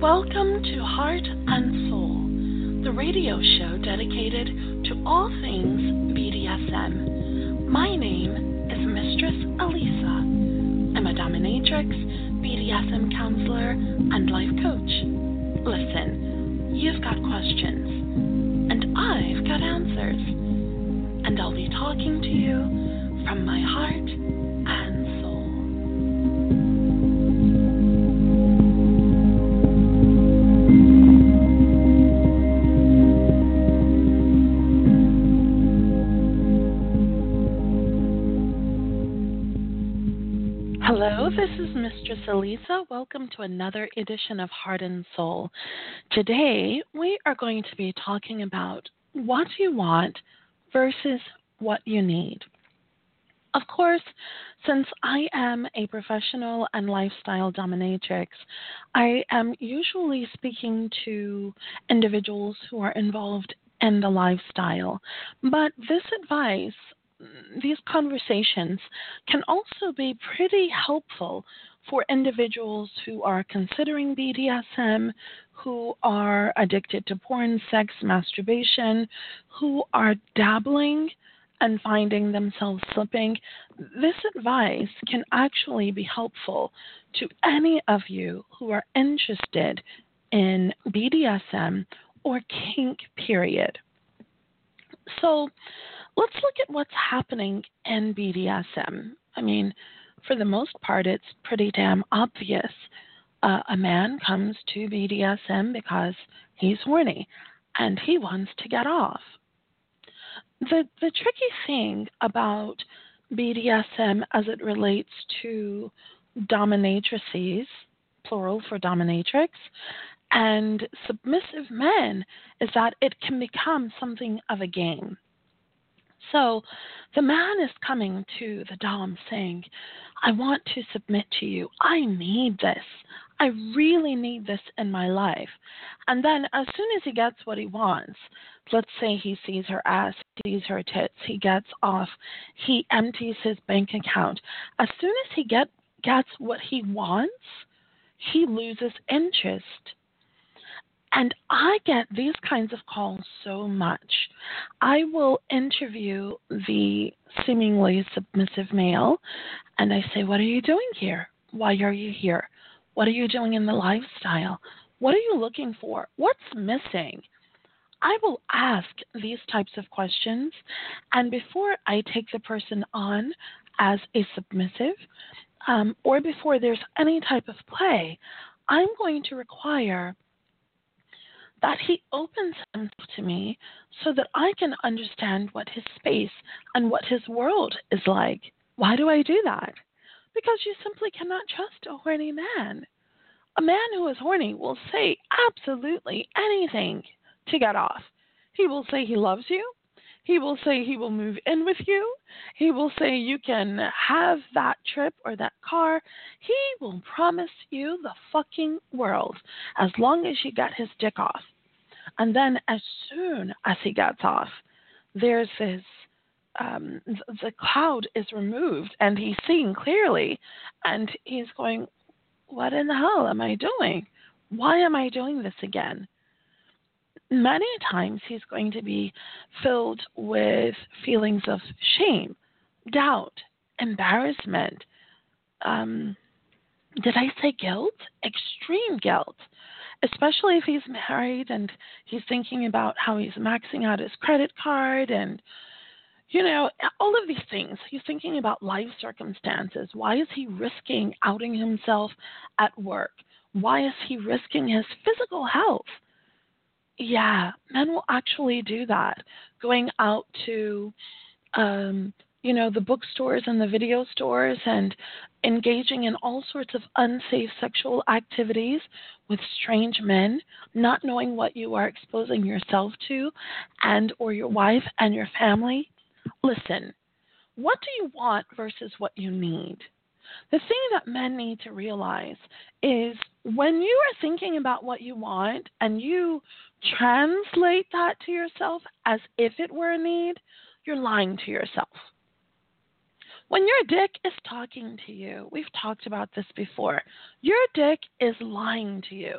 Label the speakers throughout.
Speaker 1: Welcome to Heart and Soul, the radio show dedicated to all things BDSM. My name is Mistress Alisa. I'm a dominatrix, BDSM counselor, and life coach. Listen, you've got questions, and I've got answers. And I'll be talking to you from my heart is Mistress Alisa. Welcome to another edition of Heart and Soul. Today, we are going to be talking about what you want versus what you need. Of course, since I am a professional and lifestyle dominatrix, I am usually speaking to individuals who are involved in the lifestyle. But this advice these conversations can also be pretty helpful for individuals who are considering BDSM, who are addicted to porn, sex, masturbation, who are dabbling and finding themselves slipping. This advice can actually be helpful to any of you who are interested in BDSM or kink, period. So, let's look at what's happening in BDSM. I mean, for the most part, it's pretty damn obvious. Uh, a man comes to BDSM because he's horny and he wants to get off. The the tricky thing about BDSM as it relates to dominatrices, plural for dominatrix, and submissive men is that it can become something of a game. So the man is coming to the Dom saying, I want to submit to you. I need this. I really need this in my life. And then as soon as he gets what he wants, let's say he sees her ass, sees her tits, he gets off, he empties his bank account. As soon as he get gets what he wants, he loses interest and I get these kinds of calls so much. I will interview the seemingly submissive male and I say, What are you doing here? Why are you here? What are you doing in the lifestyle? What are you looking for? What's missing? I will ask these types of questions, and before I take the person on as a submissive, um, or before there's any type of play, I'm going to require that he opens himself to me so that I can understand what his space and what his world is like. Why do I do that? Because you simply cannot trust a horny man. A man who is horny will say absolutely anything to get off. He will say he loves you. He will say he will move in with you. He will say you can have that trip or that car. He will promise you the fucking world as long as you get his dick off. And then as soon as he gets off, there's this um, the cloud is removed and he's seeing clearly and he's going, What in the hell am I doing? Why am I doing this again? Many times he's going to be filled with feelings of shame, doubt, embarrassment. Um, did I say guilt? Extreme guilt. Especially if he's married and he's thinking about how he's maxing out his credit card and, you know, all of these things. He's thinking about life circumstances. Why is he risking outing himself at work? Why is he risking his physical health? Yeah, men will actually do that. Going out to, um, you know, the bookstores and the video stores and engaging in all sorts of unsafe sexual activities with strange men, not knowing what you are exposing yourself to and or your wife and your family. Listen, what do you want versus what you need? The thing that men need to realize is when you are thinking about what you want and you translate that to yourself as if it were a need, you're lying to yourself. When your dick is talking to you, we've talked about this before, your dick is lying to you.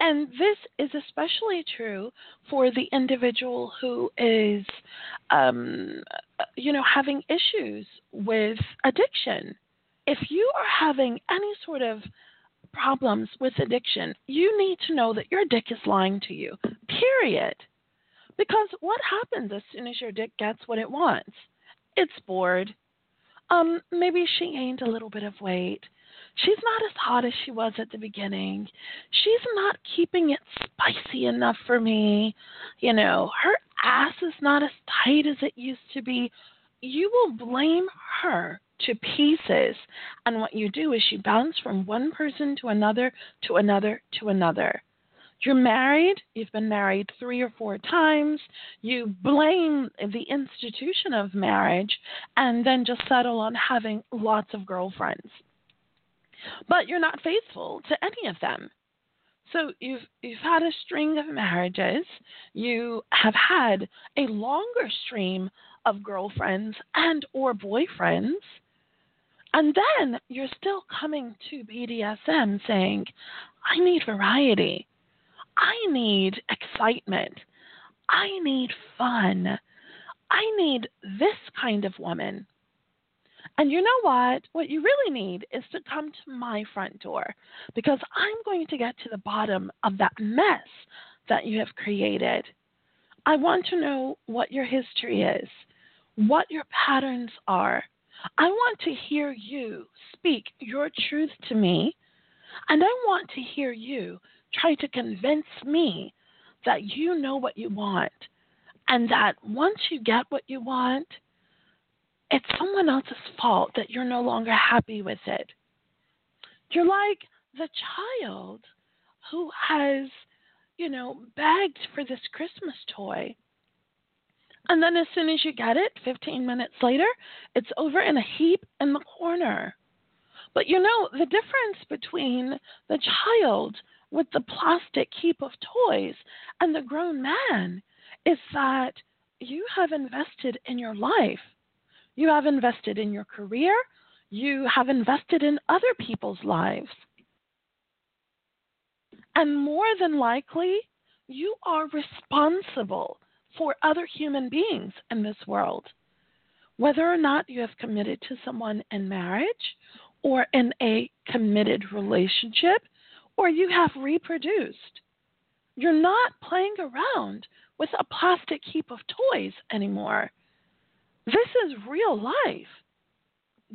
Speaker 1: And this is especially true for the individual who is, um, you know, having issues with addiction. If you are having any sort of problems with addiction, you need to know that your dick is lying to you, period. Because what happens as soon as your dick gets what it wants? It's bored. Um, maybe she gained a little bit of weight. She's not as hot as she was at the beginning. She's not keeping it spicy enough for me. You know, her ass is not as tight as it used to be. You will blame her to pieces. And what you do is you bounce from one person to another, to another, to another. You're married, you've been married three or four times, you blame the institution of marriage, and then just settle on having lots of girlfriends. But you're not faithful to any of them. So you've you've had a string of marriages, you have had a longer stream of girlfriends and or boyfriends, and then you're still coming to BDSM saying, I need variety. I need excitement. I need fun. I need this kind of woman. And you know what? What you really need is to come to my front door because I'm going to get to the bottom of that mess that you have created. I want to know what your history is, what your patterns are. I want to hear you speak your truth to me, and I want to hear you try to convince me that you know what you want and that once you get what you want, it's someone else's fault that you're no longer happy with it. You're like the child who has, you know, begged for this Christmas toy. And then as soon as you get it, 15 minutes later, it's over in a heap in the corner. But you know, the difference between the child with the plastic heap of toys and the grown man is that you have invested in your life. You have invested in your career. You have invested in other people's lives. And more than likely, you are responsible for other human beings in this world. Whether or not you have committed to someone in marriage or in a committed relationship, or you have reproduced. You're not playing around with a plastic heap of toys anymore. This is real life.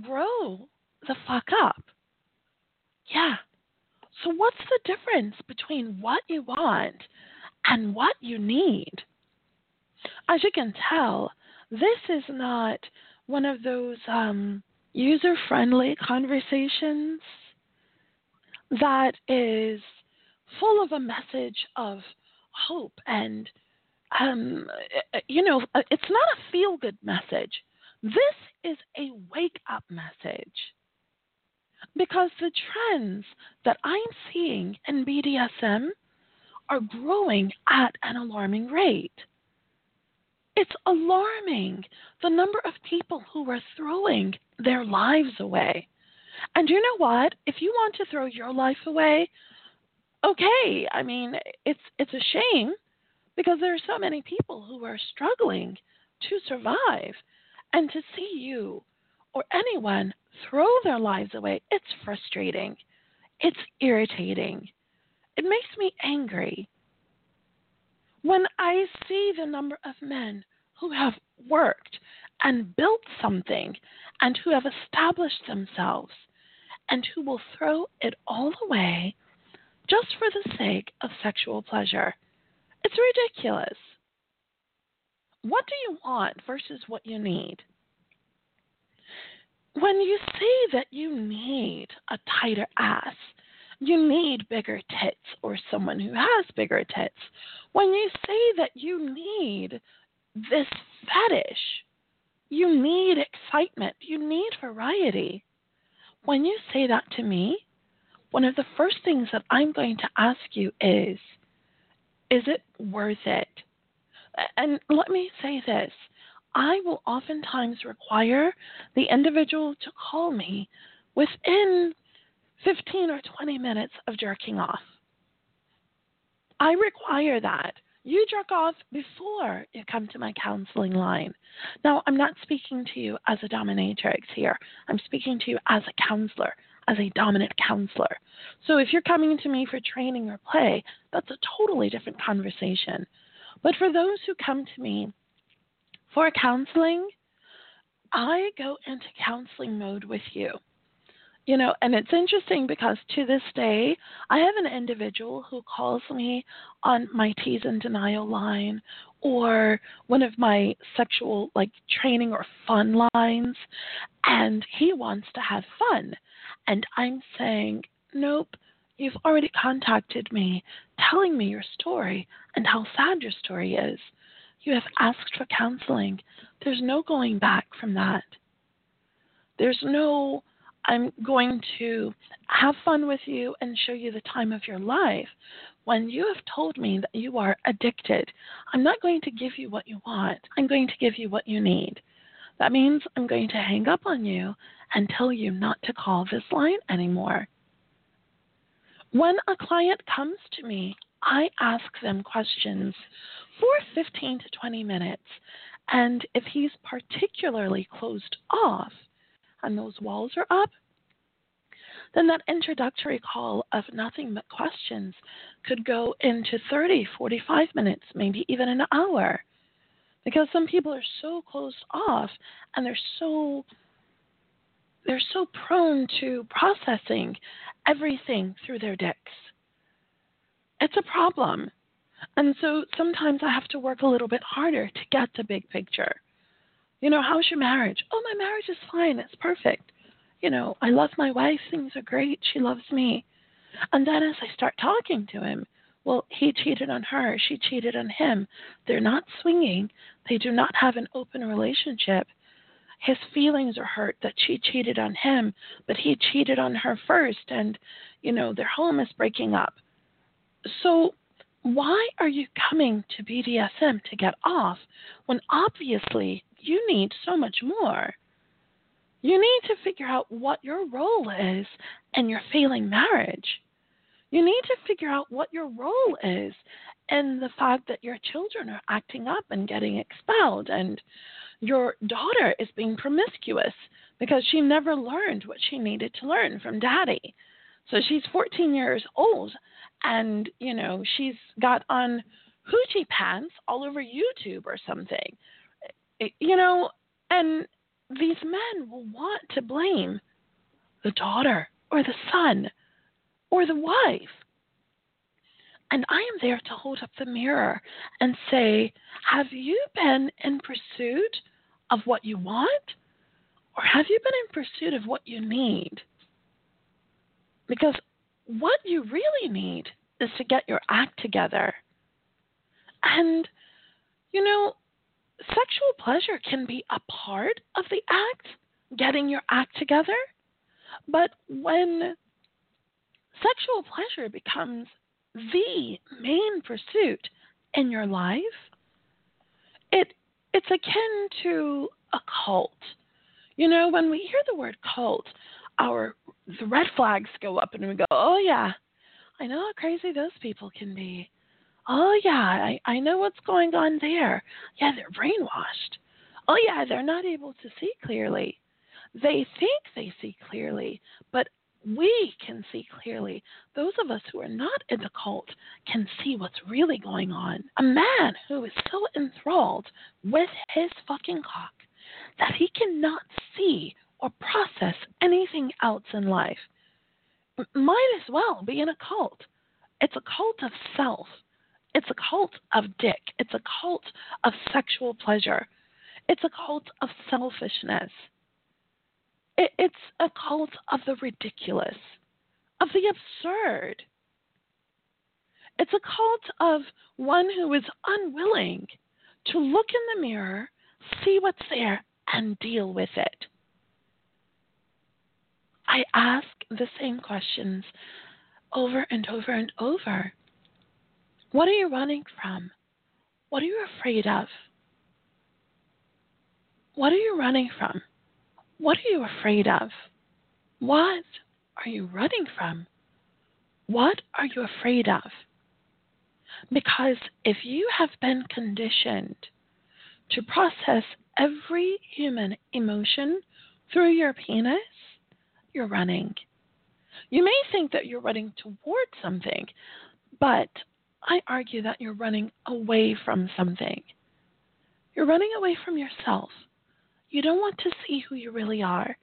Speaker 1: Grow the fuck up. Yeah. So, what's the difference between what you want and what you need? As you can tell, this is not one of those um, user friendly conversations that is full of a message of hope and um, you know it's not a feel good message. This is a wake up message. Because the trends that i'm seeing in bdsm are growing at an alarming rate it's alarming the number of people who are throwing their lives away and you know what? If you want to throw your life away, okay. I mean, it's it's a shame because there are so many people who are struggling to survive and to see you or anyone throw their lives away, it's frustrating. It's irritating. It makes me angry. When I see the number of men who have worked and built something and who have established themselves and who will throw it all away just for the sake of sexual pleasure. It's ridiculous. What do you want versus what you need? When you say that you need a tighter ass, you need bigger tits or someone who has bigger tits. When you say that you need this fetish, you need excitement, you need variety. When you say that to me, one of the first things that I'm going to ask you is, is it worth it? And let me say this I will oftentimes require the individual to call me within 15 or 20 minutes of jerking off. I require that. You jerk off before you come to my counseling line. Now, I'm not speaking to you as a dominatrix here. I'm speaking to you as a counselor, as a dominant counselor. So if you're coming to me for training or play, that's a totally different conversation. But for those who come to me for counseling, I go into counseling mode with you. You know, and it's interesting because to this day, I have an individual who calls me on my tease and denial line or one of my sexual like training or fun lines, and he wants to have fun. And I'm saying, nope, you've already contacted me telling me your story and how sad your story is. You have asked for counseling. There's no going back from that. There's no I'm going to have fun with you and show you the time of your life. When you have told me that you are addicted, I'm not going to give you what you want. I'm going to give you what you need. That means I'm going to hang up on you and tell you not to call this line anymore. When a client comes to me, I ask them questions for 15 to 20 minutes. And if he's particularly closed off, and those walls are up, then that introductory call of nothing but questions could go into 30, 45 minutes, maybe even an hour. Because some people are so closed off and they're so they're so prone to processing everything through their dicks. It's a problem. And so sometimes I have to work a little bit harder to get the big picture. You know, how's your marriage? Oh, my marriage is fine. It's perfect. You know, I love my wife. Things are great. She loves me. And then as I start talking to him, well, he cheated on her. She cheated on him. They're not swinging. They do not have an open relationship. His feelings are hurt that she cheated on him, but he cheated on her first, and, you know, their home is breaking up. So why are you coming to BDSM to get off when obviously you need so much more? You need to figure out what your role is in your failing marriage. You need to figure out what your role is in the fact that your children are acting up and getting expelled, and your daughter is being promiscuous because she never learned what she needed to learn from daddy. So she's 14 years old and you know she's got on hoochie pants all over YouTube or something. You know, and these men will want to blame the daughter or the son or the wife. And I am there to hold up the mirror and say, Have you been in pursuit of what you want? Or have you been in pursuit of what you need? Because what you really need is to get your act together. And, you know, sexual pleasure can be a part of the act, getting your act together. But when sexual pleasure becomes the main pursuit in your life, it it's akin to a cult. You know, when we hear the word cult, our the red flags go up and we go, "Oh yeah, I know how crazy those people can be. Oh yeah, I I know what's going on there. Yeah, they're brainwashed. Oh yeah, they're not able to see clearly. They think they see clearly, but we can see clearly. Those of us who are not in the cult can see what's really going on. A man who is so enthralled with his fucking cock that he cannot see or process anything else in life might as well be in a cult. It's a cult of self. It's a cult of dick. It's a cult of sexual pleasure. It's a cult of selfishness. It, it's a cult of the ridiculous, of the absurd. It's a cult of one who is unwilling to look in the mirror, see what's there, and deal with it. I ask the same questions over and over and over. What are you running from? What are you afraid of? What are you running from? What are you afraid of? What are you running from? What are you afraid of? Because if you have been conditioned to process every human emotion through your penis, you're running. You may think that you're running towards something, but I argue that you're running away from something. You're running away from yourself. You don't want to see who you really are,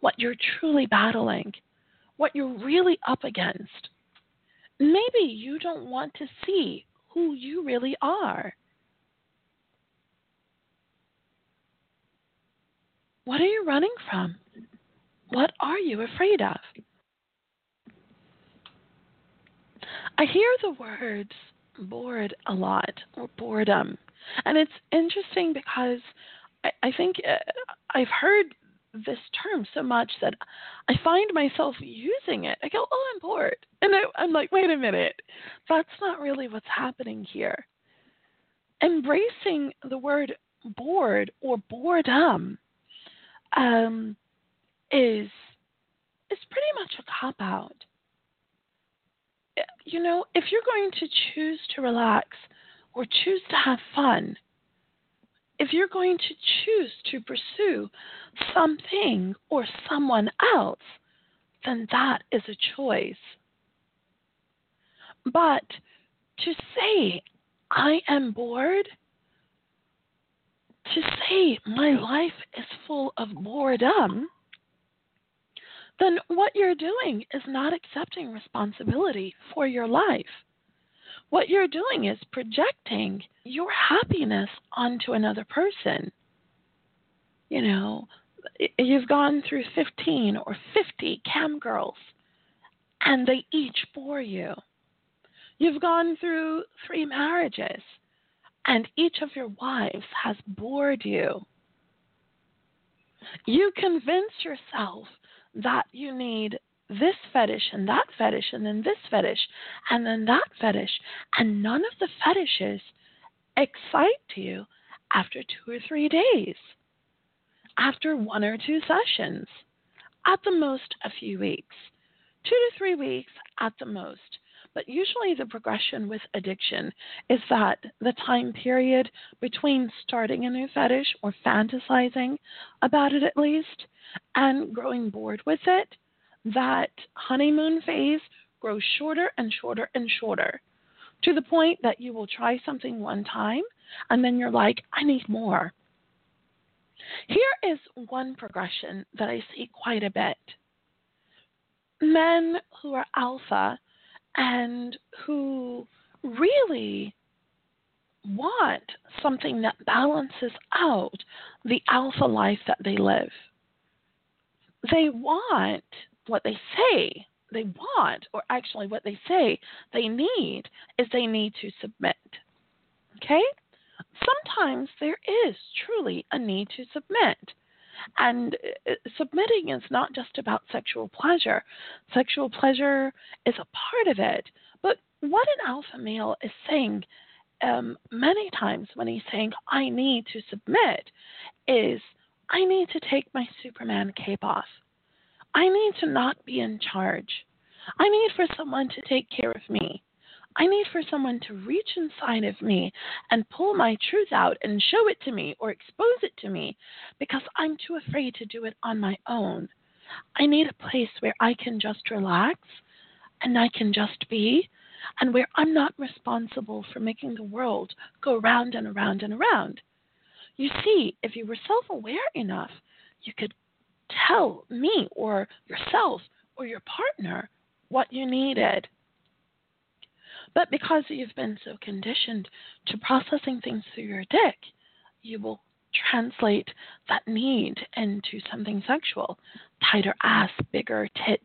Speaker 1: what you're truly battling, what you're really up against. Maybe you don't want to see who you really are. What are you running from? What are you afraid of? I hear the words bored a lot or boredom. And it's interesting because I, I think uh, I've heard this term so much that I find myself using it. I go, oh, I'm bored. And I, I'm like, wait a minute. That's not really what's happening here. Embracing the word bored or boredom um, is is pretty much a cop out. You know, if you're going to choose to relax or choose to have fun, if you're going to choose to pursue something or someone else, then that is a choice. But to say, I am bored, to say my life is full of boredom, then what you're doing is not accepting responsibility for your life. What you're doing is projecting your happiness onto another person. You know, you've gone through 15 or 50 cam girls, and they each bore you. You've gone through three marriages, and each of your wives has bored you. You convince yourself that you need this fetish and that fetish and then this fetish and then that fetish, and none of the fetishes excite you after two or three days, after one or two sessions, at the most a few weeks, two to three weeks at the most. But usually, the progression with addiction is that the time period between starting a new fetish or fantasizing about it at least and growing bored with it, that honeymoon phase grows shorter and shorter and shorter to the point that you will try something one time and then you're like, I need more. Here is one progression that I see quite a bit. Men who are alpha and who really want something that balances out the alpha life that they live. They want what they say they want, or actually what they say they need, is they need to submit. Okay? Sometimes there is truly a need to submit. And uh, submitting is not just about sexual pleasure. Sexual pleasure is a part of it. But what an alpha male is saying um, many times when he's saying, I need to submit, is I need to take my Superman cape off. I need to not be in charge. I need for someone to take care of me. I need for someone to reach inside of me and pull my truth out and show it to me or expose it to me because I'm too afraid to do it on my own. I need a place where I can just relax and I can just be and where I'm not responsible for making the world go round and around and around. You see, if you were self aware enough, you could tell me or yourself or your partner what you needed. But because you've been so conditioned to processing things through your dick, you will translate that need into something sexual tighter ass, bigger tits,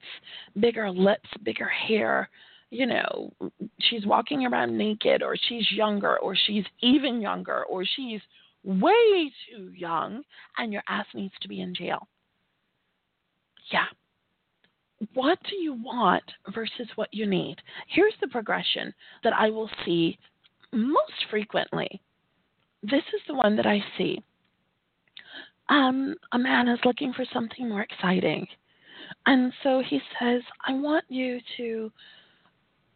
Speaker 1: bigger lips, bigger hair. You know, she's walking around naked, or she's younger, or she's even younger, or she's way too young, and your ass needs to be in jail yeah, what do you want versus what you need? Here's the progression that I will see most frequently. This is the one that I see. Um, a man is looking for something more exciting. And so he says, I want you to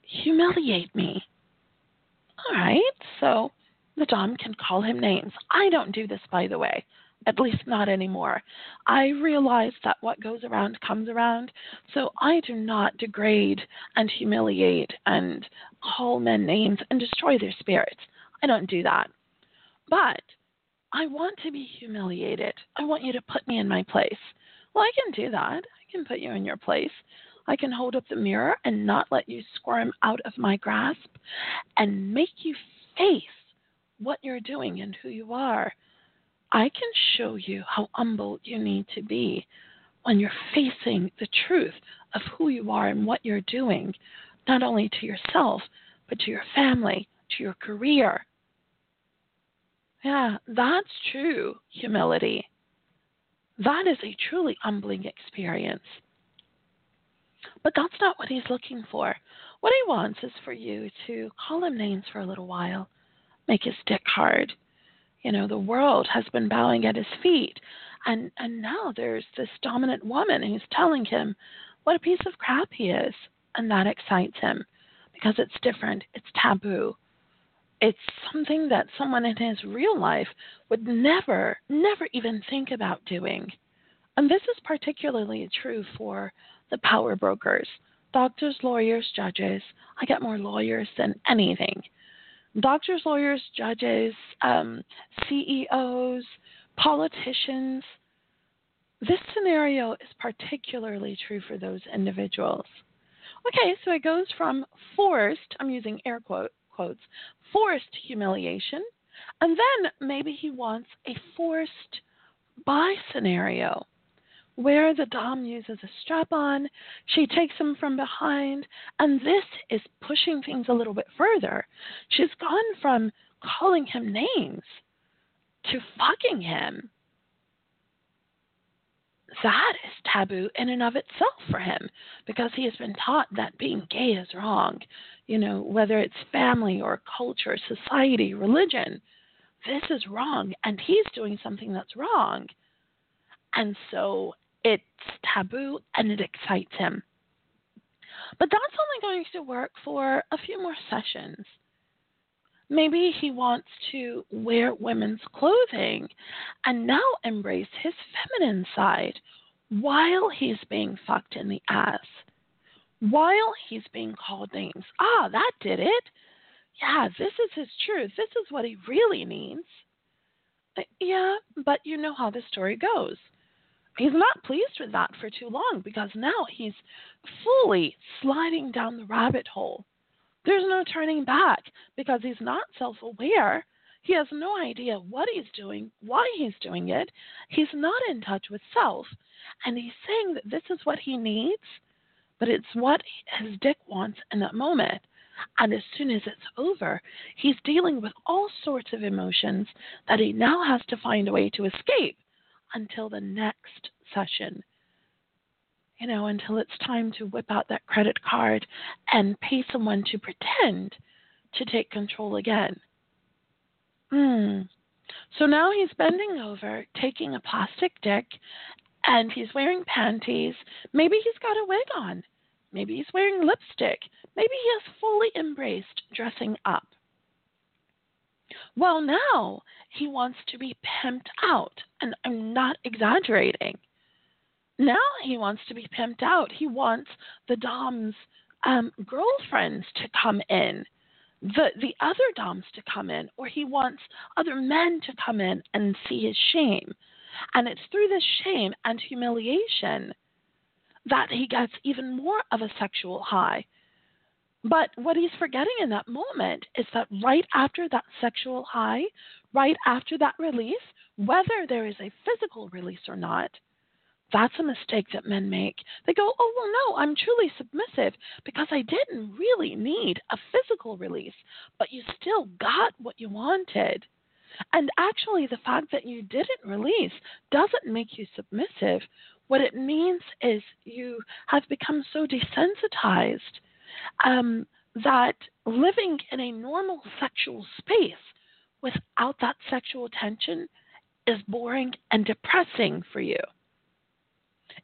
Speaker 1: humiliate me. All right, so the Dom can call him names. I don't do this, by the way, at least not anymore. I realize that what goes around comes around, so I do not degrade and humiliate and call men names and destroy their spirits. I don't do that. But I want to be humiliated. I want you to put me in my place. Well, I can do that. I can put you in your place. I can hold up the mirror and not let you squirm out of my grasp and make you face what you're doing and who you are. I can show you how humble you need to be when you're facing the truth of who you are and what you're doing, not only to yourself, but to your family, to your career. Yeah, that's true humility. That is a truly humbling experience. But that's not what he's looking for. What he wants is for you to call him names for a little while, make his dick hard. You know, the world has been bowing at his feet, and and now there's this dominant woman who's telling him what a piece of crap he is, and that excites him because it's different, it's taboo. It's something that someone in his real life would never, never even think about doing. And this is particularly true for the power brokers doctors, lawyers, judges. I get more lawyers than anything. Doctors, lawyers, judges, um, CEOs, politicians. This scenario is particularly true for those individuals. Okay, so it goes from forced, I'm using air quote, quotes, forced humiliation, and then maybe he wants a forced bi scenario where the Dom uses a strap on, she takes him from behind, and this is pushing things a little bit further. She's gone from calling him names to fucking him. That is taboo in and of itself for him because he has been taught that being gay is wrong. You know, whether it's family or culture, society, religion, this is wrong, and he's doing something that's wrong. And so it's taboo and it excites him. But that's only going to work for a few more sessions. Maybe he wants to wear women's clothing and now embrace his feminine side while he's being fucked in the ass, while he's being called names. Ah, that did it. Yeah, this is his truth. This is what he really needs. Uh, yeah, but you know how the story goes he's not pleased with that for too long because now he's fully sliding down the rabbit hole. There's no turning back because he's not self aware. He has no idea what he's doing, why he's doing it. He's not in touch with self. And he's saying that this is what he needs, but it's what his dick wants in that moment. And as soon as it's over, he's dealing with all sorts of emotions that he now has to find a way to escape until the next session. You know, until it's time to whip out that credit card and pay someone to pretend to take control again. Hmm. So now he's bending over, taking a plastic dick, and he's wearing panties. Maybe he's got a wig on. Maybe he's wearing lipstick. Maybe he has fully embraced dressing up. Well, now he wants to be pimped out, and I'm not exaggerating. Now he wants to be pimped out. He wants the Dom's um, girlfriends to come in, the the other Doms to come in, or he wants other men to come in and see his shame. And it's through this shame and humiliation that he gets even more of a sexual high. But what he's forgetting in that moment is that right after that sexual high, right after that release, whether there is a physical release or not, that's a mistake that men make. They go, oh, well, no, I'm truly submissive because I didn't really need a physical release, but you still got what you wanted. And actually, the fact that you didn't release doesn't make you submissive. What it means is you have become so desensitized um, that living in a normal sexual space without that sexual tension is boring and depressing for you.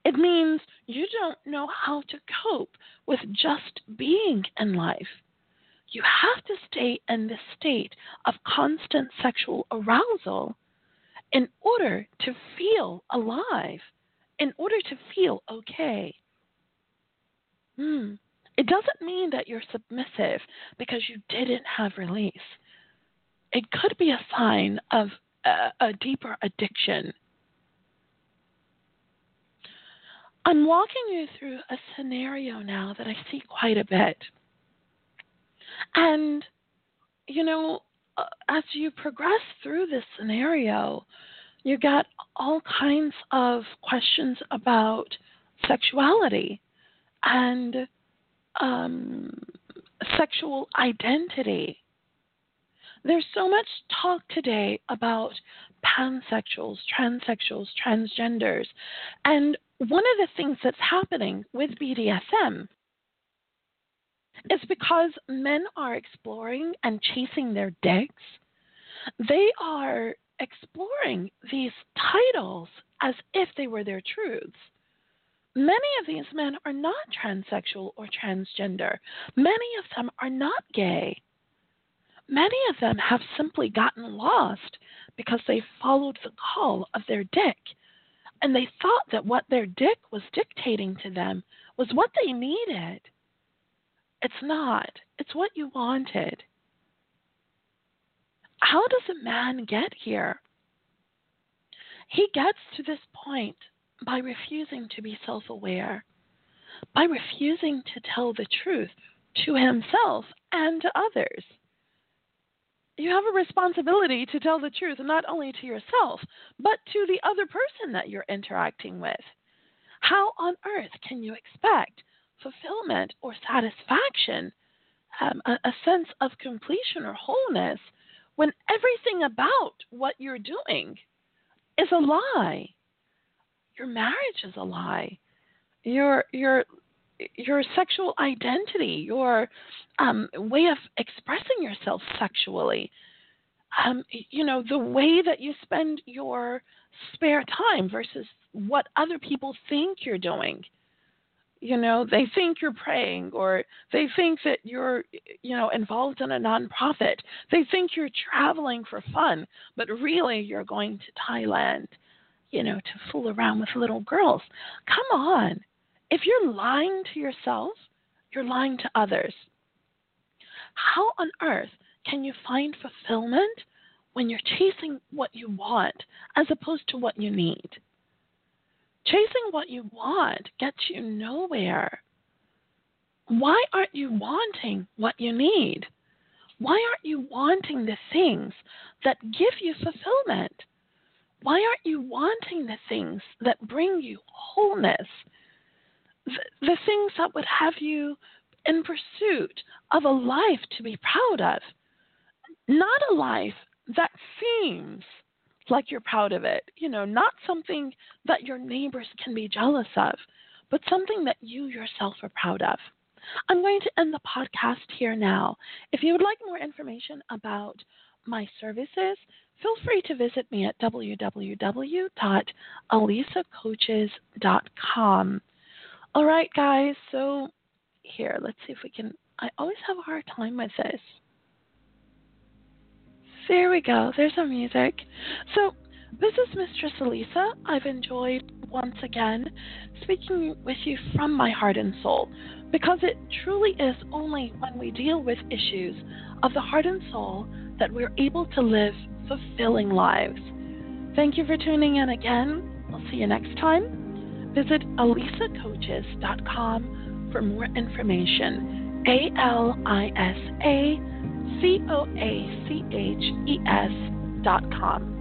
Speaker 1: It means you don't know how to cope with just being in life. You have to stay in this state of constant sexual arousal in order to feel alive, in order to feel okay. Hmm. It doesn't mean that you're submissive because you didn't have release. It could be a sign of a, a deeper addiction. I'm walking you through a scenario now that I see quite a bit. And, you know, uh, as you progress through this scenario, you get all kinds of questions about sexuality and um, sexual identity. There's so much talk today about pansexuals, transsexuals, transgenders. And one of the things that's happening with BDSM is because men are exploring and chasing their dicks, they are exploring these titles as if they were their truths. Many of these men are not transsexual or transgender. Many of them are not gay. Many of them have simply gotten lost because they followed the call of their dick and they thought that what their dick was dictating to them was what they needed. It's not, it's what you wanted. How does a man get here? He gets to this point by refusing to be self aware, by refusing to tell the truth to himself and to others. You have a responsibility to tell the truth not only to yourself, but to the other person that you're interacting with. How on earth can you expect fulfillment or satisfaction, um, a, a sense of completion or wholeness, when everything about what you're doing is a lie? Your marriage is a lie. Your your your sexual identity, your um, way of expressing yourself sexually, um, you know, the way that you spend your spare time versus what other people think you're doing. You know they think you're praying or they think that you're you know involved in a nonprofit. They think you're traveling for fun but really you're going to thailand you know to fool around with little girls come on if you're lying to yourself you're lying to others how on earth can you find fulfillment when you're chasing what you want as opposed to what you need Chasing what you want gets you nowhere. Why aren't you wanting what you need? Why aren't you wanting the things that give you fulfillment? Why aren't you wanting the things that bring you wholeness? The, the things that would have you in pursuit of a life to be proud of, not a life that seems like you're proud of it. You know, not something that your neighbors can be jealous of, but something that you yourself are proud of. I'm going to end the podcast here now. If you would like more information about my services, feel free to visit me at www.alisacoaches.com. All right, guys, so here, let's see if we can. I always have a hard time with this. There we go. There's some music. So, this is Mistress Alisa. I've enjoyed once again speaking with you from my heart and soul because it truly is only when we deal with issues of the heart and soul that we're able to live fulfilling lives. Thank you for tuning in again. I'll see you next time. Visit alisacoaches.com for more information. A L I S A C O A C H E S dot com.